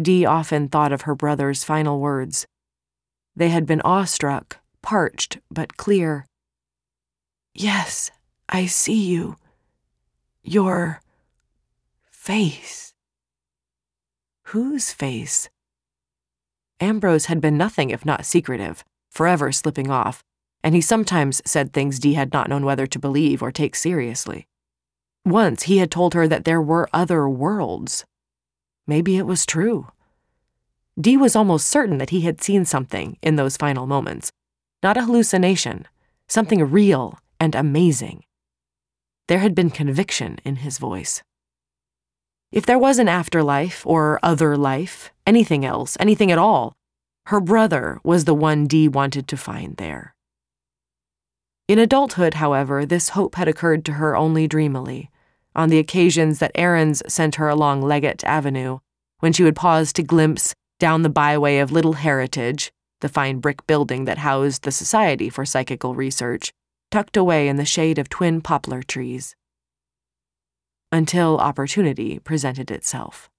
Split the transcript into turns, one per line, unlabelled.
Dee often thought of her brother's final words. They had been awestruck, parched, but clear. Yes, I see you. Your face. Whose face? Ambrose had been nothing if not secretive, forever slipping off, and he sometimes said things Dee had not known whether to believe or take seriously. Once he had told her that there were other worlds. Maybe it was true. Dee was almost certain that he had seen something in those final moments. Not a hallucination, something real and amazing. There had been conviction in his voice. If there was an afterlife or other life, anything else, anything at all, her brother was the one Dee wanted to find there. In adulthood, however, this hope had occurred to her only dreamily, on the occasions that errands sent her along Leggett Avenue, when she would pause to glimpse down the byway of Little Heritage, the fine brick building that housed the Society for Psychical Research, tucked away in the shade of twin poplar trees. Until opportunity presented itself.